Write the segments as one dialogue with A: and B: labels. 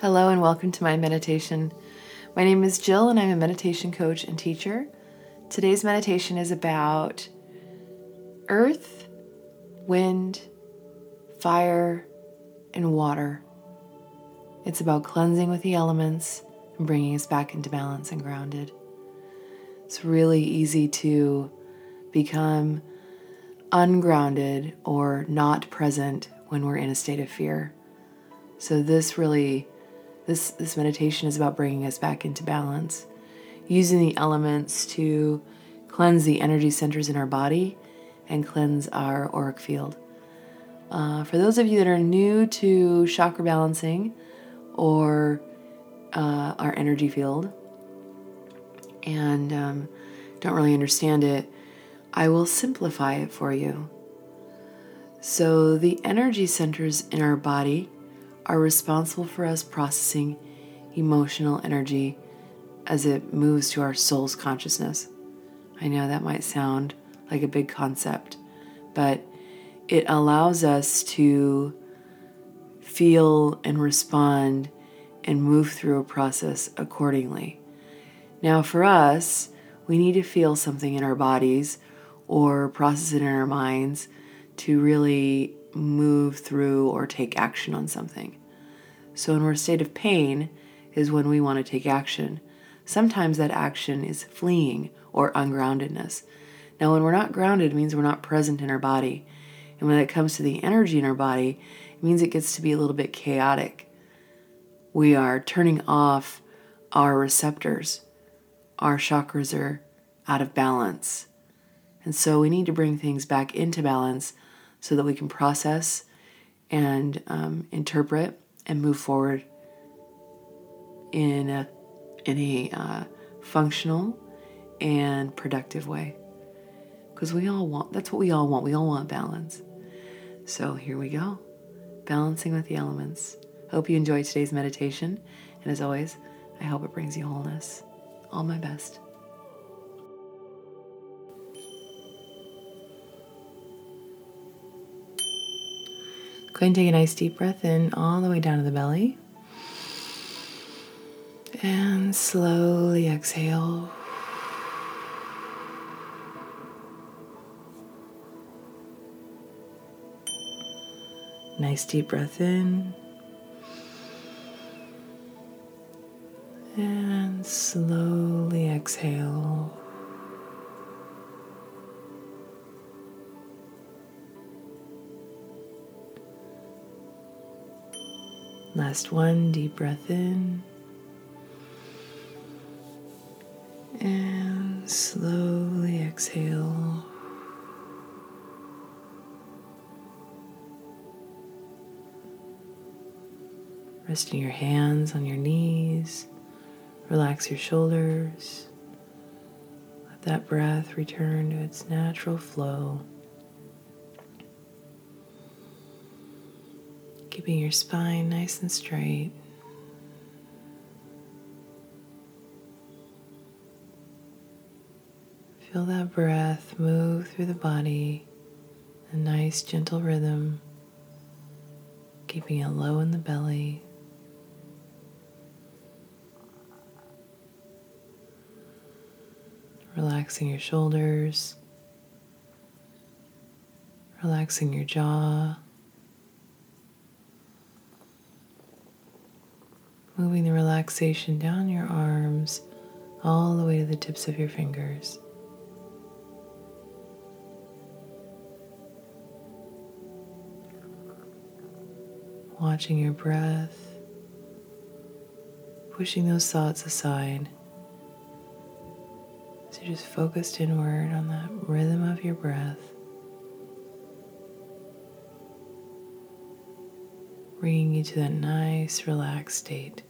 A: Hello, and welcome to my meditation. My name is Jill, and I'm a meditation coach and teacher. Today's meditation is about earth, wind, fire, and water. It's about cleansing with the elements and bringing us back into balance and grounded. It's really easy to become ungrounded or not present when we're in a state of fear. So, this really this, this meditation is about bringing us back into balance, using the elements to cleanse the energy centers in our body and cleanse our auric field. Uh, for those of you that are new to chakra balancing or uh, our energy field and um, don't really understand it, I will simplify it for you. So, the energy centers in our body are responsible for us processing emotional energy as it moves to our soul's consciousness. I know that might sound like a big concept, but it allows us to feel and respond and move through a process accordingly. Now, for us, we need to feel something in our bodies or process it in our minds to really move through or take action on something. So, when we're in a state of pain, is when we want to take action. Sometimes that action is fleeing or ungroundedness. Now, when we're not grounded, means we're not present in our body. And when it comes to the energy in our body, it means it gets to be a little bit chaotic. We are turning off our receptors, our chakras are out of balance. And so we need to bring things back into balance so that we can process and um, interpret and move forward in a in a uh, functional and productive way. Because we all want that's what we all want. We all want balance. So here we go, balancing with the elements. Hope you enjoyed today's meditation, and as always, I hope it brings you wholeness. All my best. Go ahead and take a nice deep breath in all the way down to the belly. And slowly exhale. Nice deep breath in. And slowly exhale. Last one, deep breath in. And slowly exhale. Resting your hands on your knees, relax your shoulders. Let that breath return to its natural flow. Keeping your spine nice and straight. Feel that breath move through the body, a nice gentle rhythm, keeping it low in the belly. Relaxing your shoulders, relaxing your jaw. Moving the relaxation down your arms all the way to the tips of your fingers. Watching your breath, pushing those thoughts aside. So just focused inward on that rhythm of your breath. bringing you to that nice, relaxed state.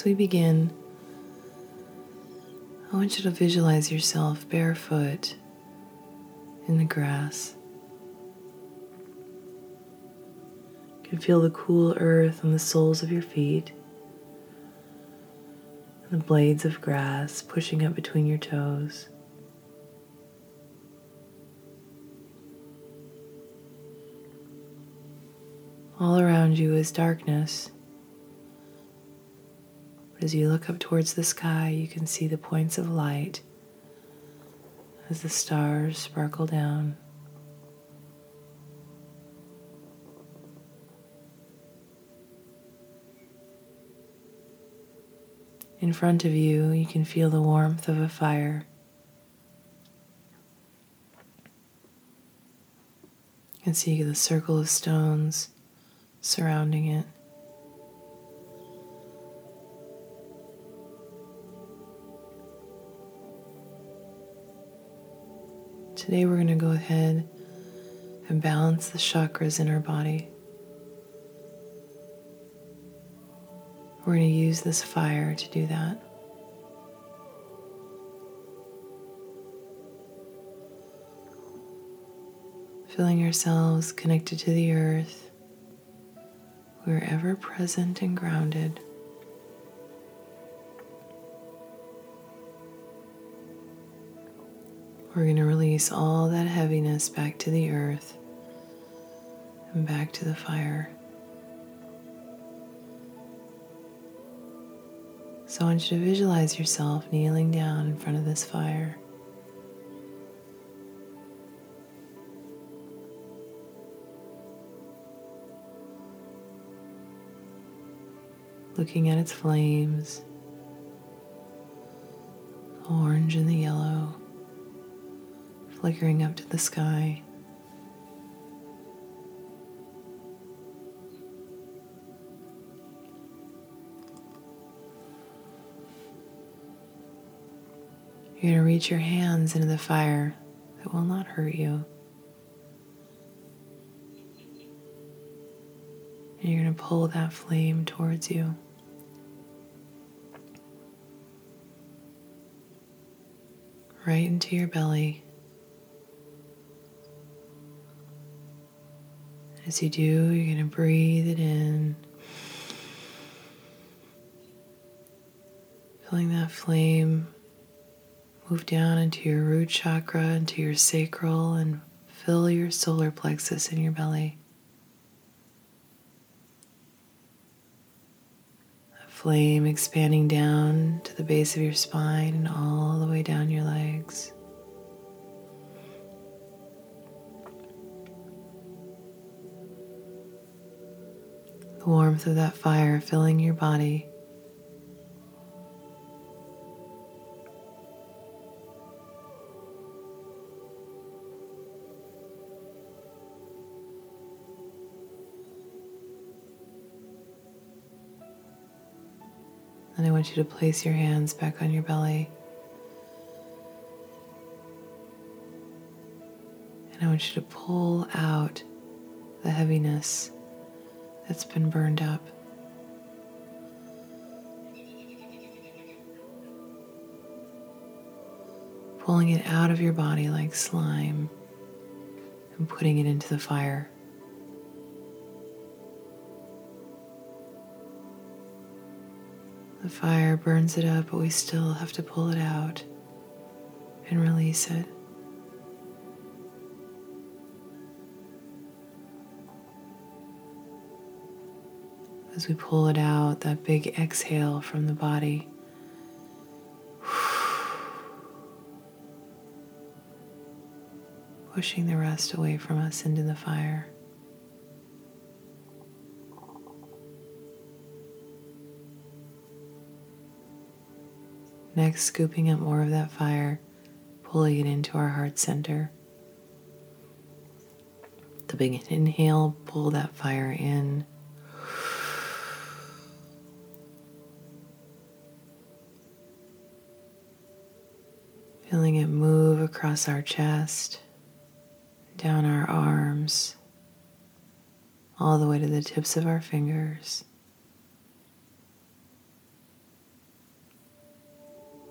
A: As we begin, I want you to visualize yourself barefoot in the grass. You can feel the cool earth on the soles of your feet, the blades of grass pushing up between your toes. All around you is darkness. As you look up towards the sky, you can see the points of light as the stars sparkle down. In front of you, you can feel the warmth of a fire. You can see the circle of stones surrounding it. Today, we're going to go ahead and balance the chakras in our body. We're going to use this fire to do that. Feeling yourselves connected to the earth we're ever present and grounded. We're going to release all that heaviness back to the earth and back to the fire. So I want you to visualize yourself kneeling down in front of this fire. looking at its flames, orange and the yellow, flickering up to the sky. You're going to reach your hands into the fire that will not hurt you. And you're going to pull that flame towards you. right into your belly. As you do, you're going to breathe it in, feeling that flame move down into your root chakra, into your sacral, and fill your solar plexus in your belly. That flame expanding down to the base of your spine and all the way down your legs. Warmth of that fire filling your body. And I want you to place your hands back on your belly. And I want you to pull out the heaviness that's been burned up. Pulling it out of your body like slime and putting it into the fire. The fire burns it up, but we still have to pull it out and release it. As we pull it out, that big exhale from the body. Pushing the rest away from us into the fire. Next, scooping up more of that fire, pulling it into our heart center. The big inhale, pull that fire in. feeling it move across our chest, down our arms, all the way to the tips of our fingers.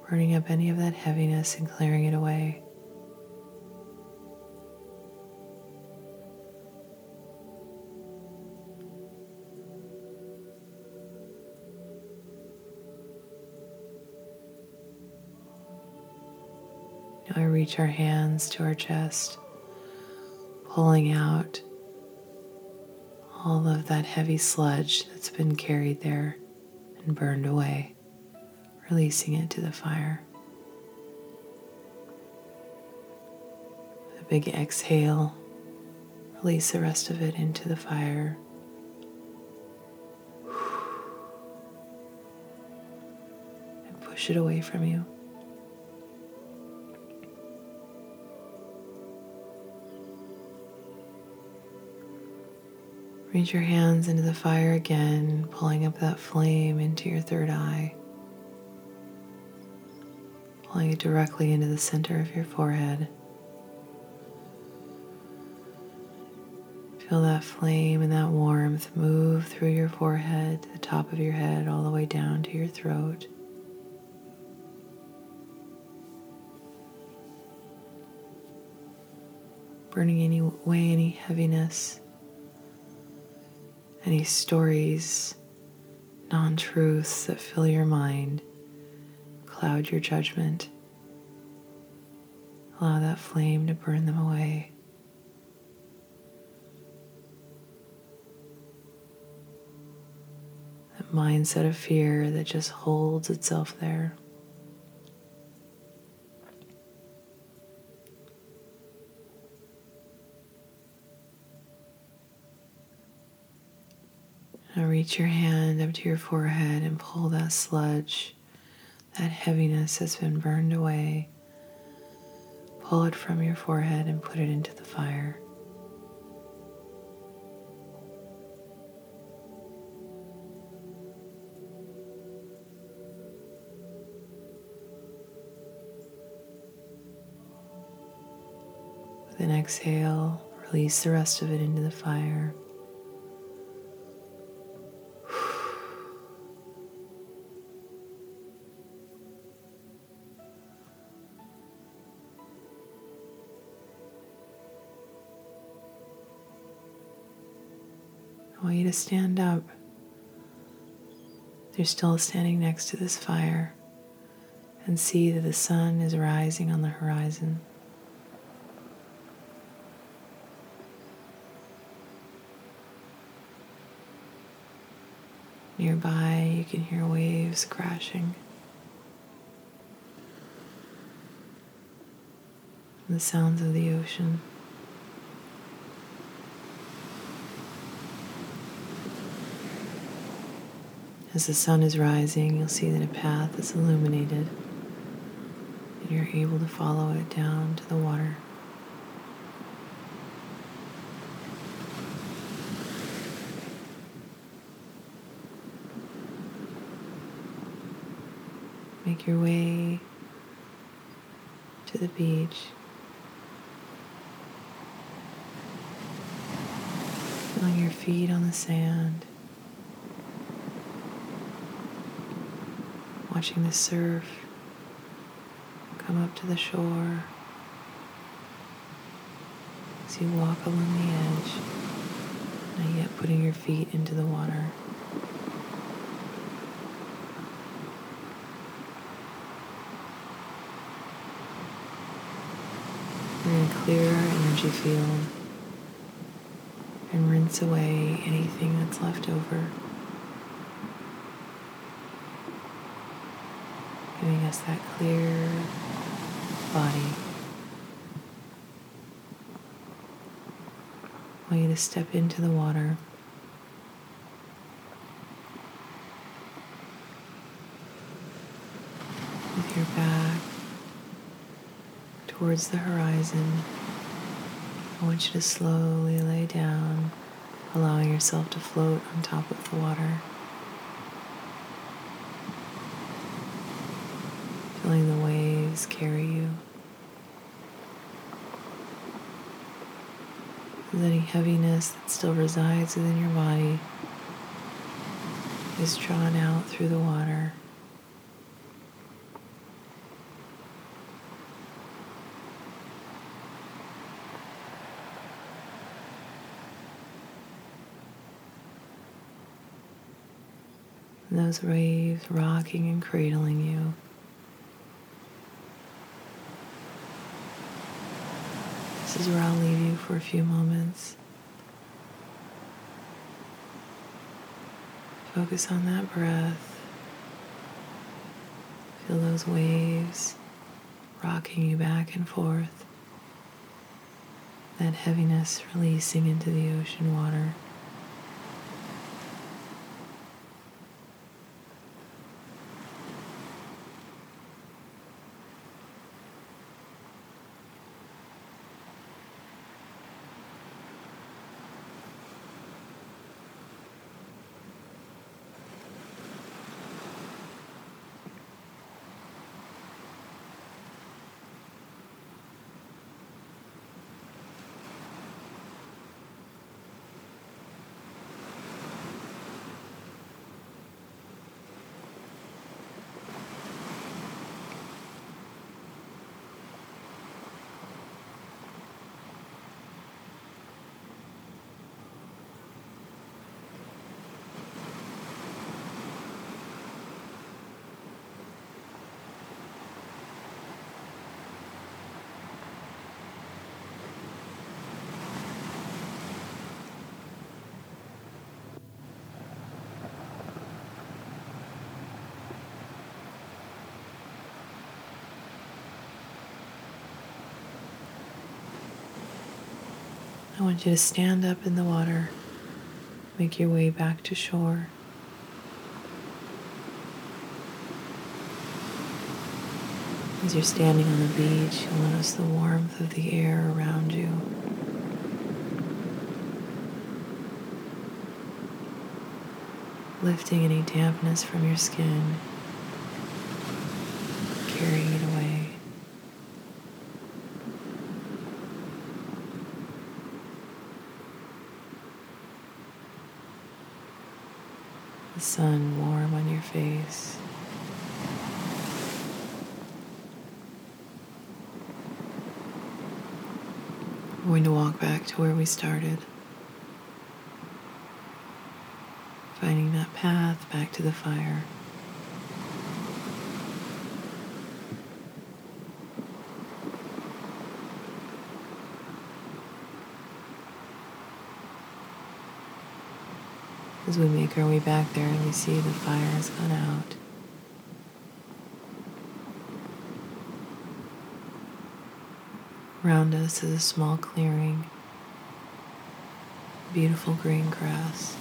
A: Burning up any of that heaviness and clearing it away. I reach our hands to our chest, pulling out all of that heavy sludge that's been carried there and burned away, releasing it to the fire. A big exhale, release the rest of it into the fire. And push it away from you. Reach your hands into the fire again, pulling up that flame into your third eye, pulling it directly into the center of your forehead. Feel that flame and that warmth move through your forehead the top of your head, all the way down to your throat. Burning any away any heaviness any stories, non truths that fill your mind, cloud your judgment. Allow that flame to burn them away. That mindset of fear that just holds itself there. Now reach your hand up to your forehead and pull that sludge, that heaviness that's been burned away. Pull it from your forehead and put it into the fire. With an exhale, release the rest of it into the fire. I want you to stand up. You're still standing next to this fire and see that the sun is rising on the horizon. Nearby, you can hear waves crashing. The sounds of the ocean. As the sun is rising, you'll see that a path is illuminated and you're able to follow it down to the water. Make your way to the beach. Feeling your feet on the sand. Watching the surf come up to the shore as you walk along the edge, not yet putting your feet into the water. To clear our energy field and rinse away anything that's left over. Us that clear body. I want you to step into the water. With your back towards the horizon, I want you to slowly lay down, allowing yourself to float on top of the water. letting the waves carry you. And any heaviness that still resides within your body is drawn out through the water. And those waves rocking and cradling you. Is where I'll leave you for a few moments. Focus on that breath. Feel those waves rocking you back and forth. That heaviness releasing into the ocean water. I want you to stand up in the water, make your way back to shore. As you're standing on the beach, you'll notice the warmth of the air around you. Lifting any dampness from your skin, carrying it away. The sun warm on your face. We're going to walk back to where we started. Finding that path back to the fire. As we make our way back there we see the fire has gone out. Around us is a small clearing, beautiful green grass.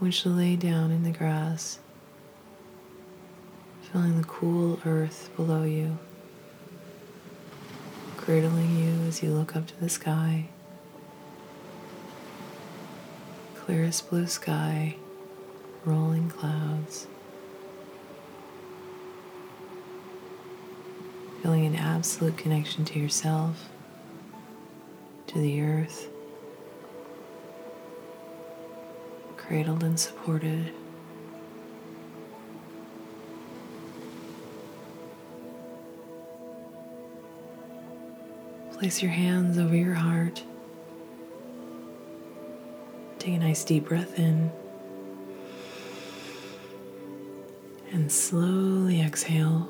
A: Which you lay down in the grass, feeling the cool earth below you, cradling you as you look up to the sky. Clearest blue sky, rolling clouds. Feeling an absolute connection to yourself, to the earth, cradled and supported. Place your hands over your heart. Take a nice deep breath in. And slowly exhale.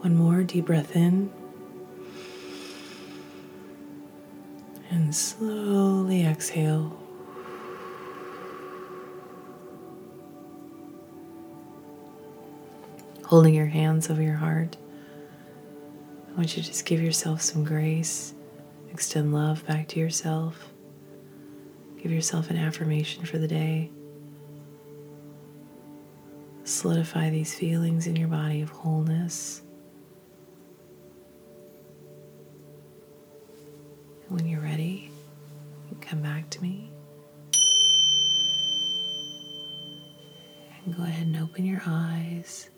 A: One more deep breath in. And slowly exhale. Holding your hands over your heart. I want you to just give yourself some grace, extend love back to yourself, give yourself an affirmation for the day. Solidify these feelings in your body of wholeness. And when you're ready, you come back to me. And go ahead and open your eyes.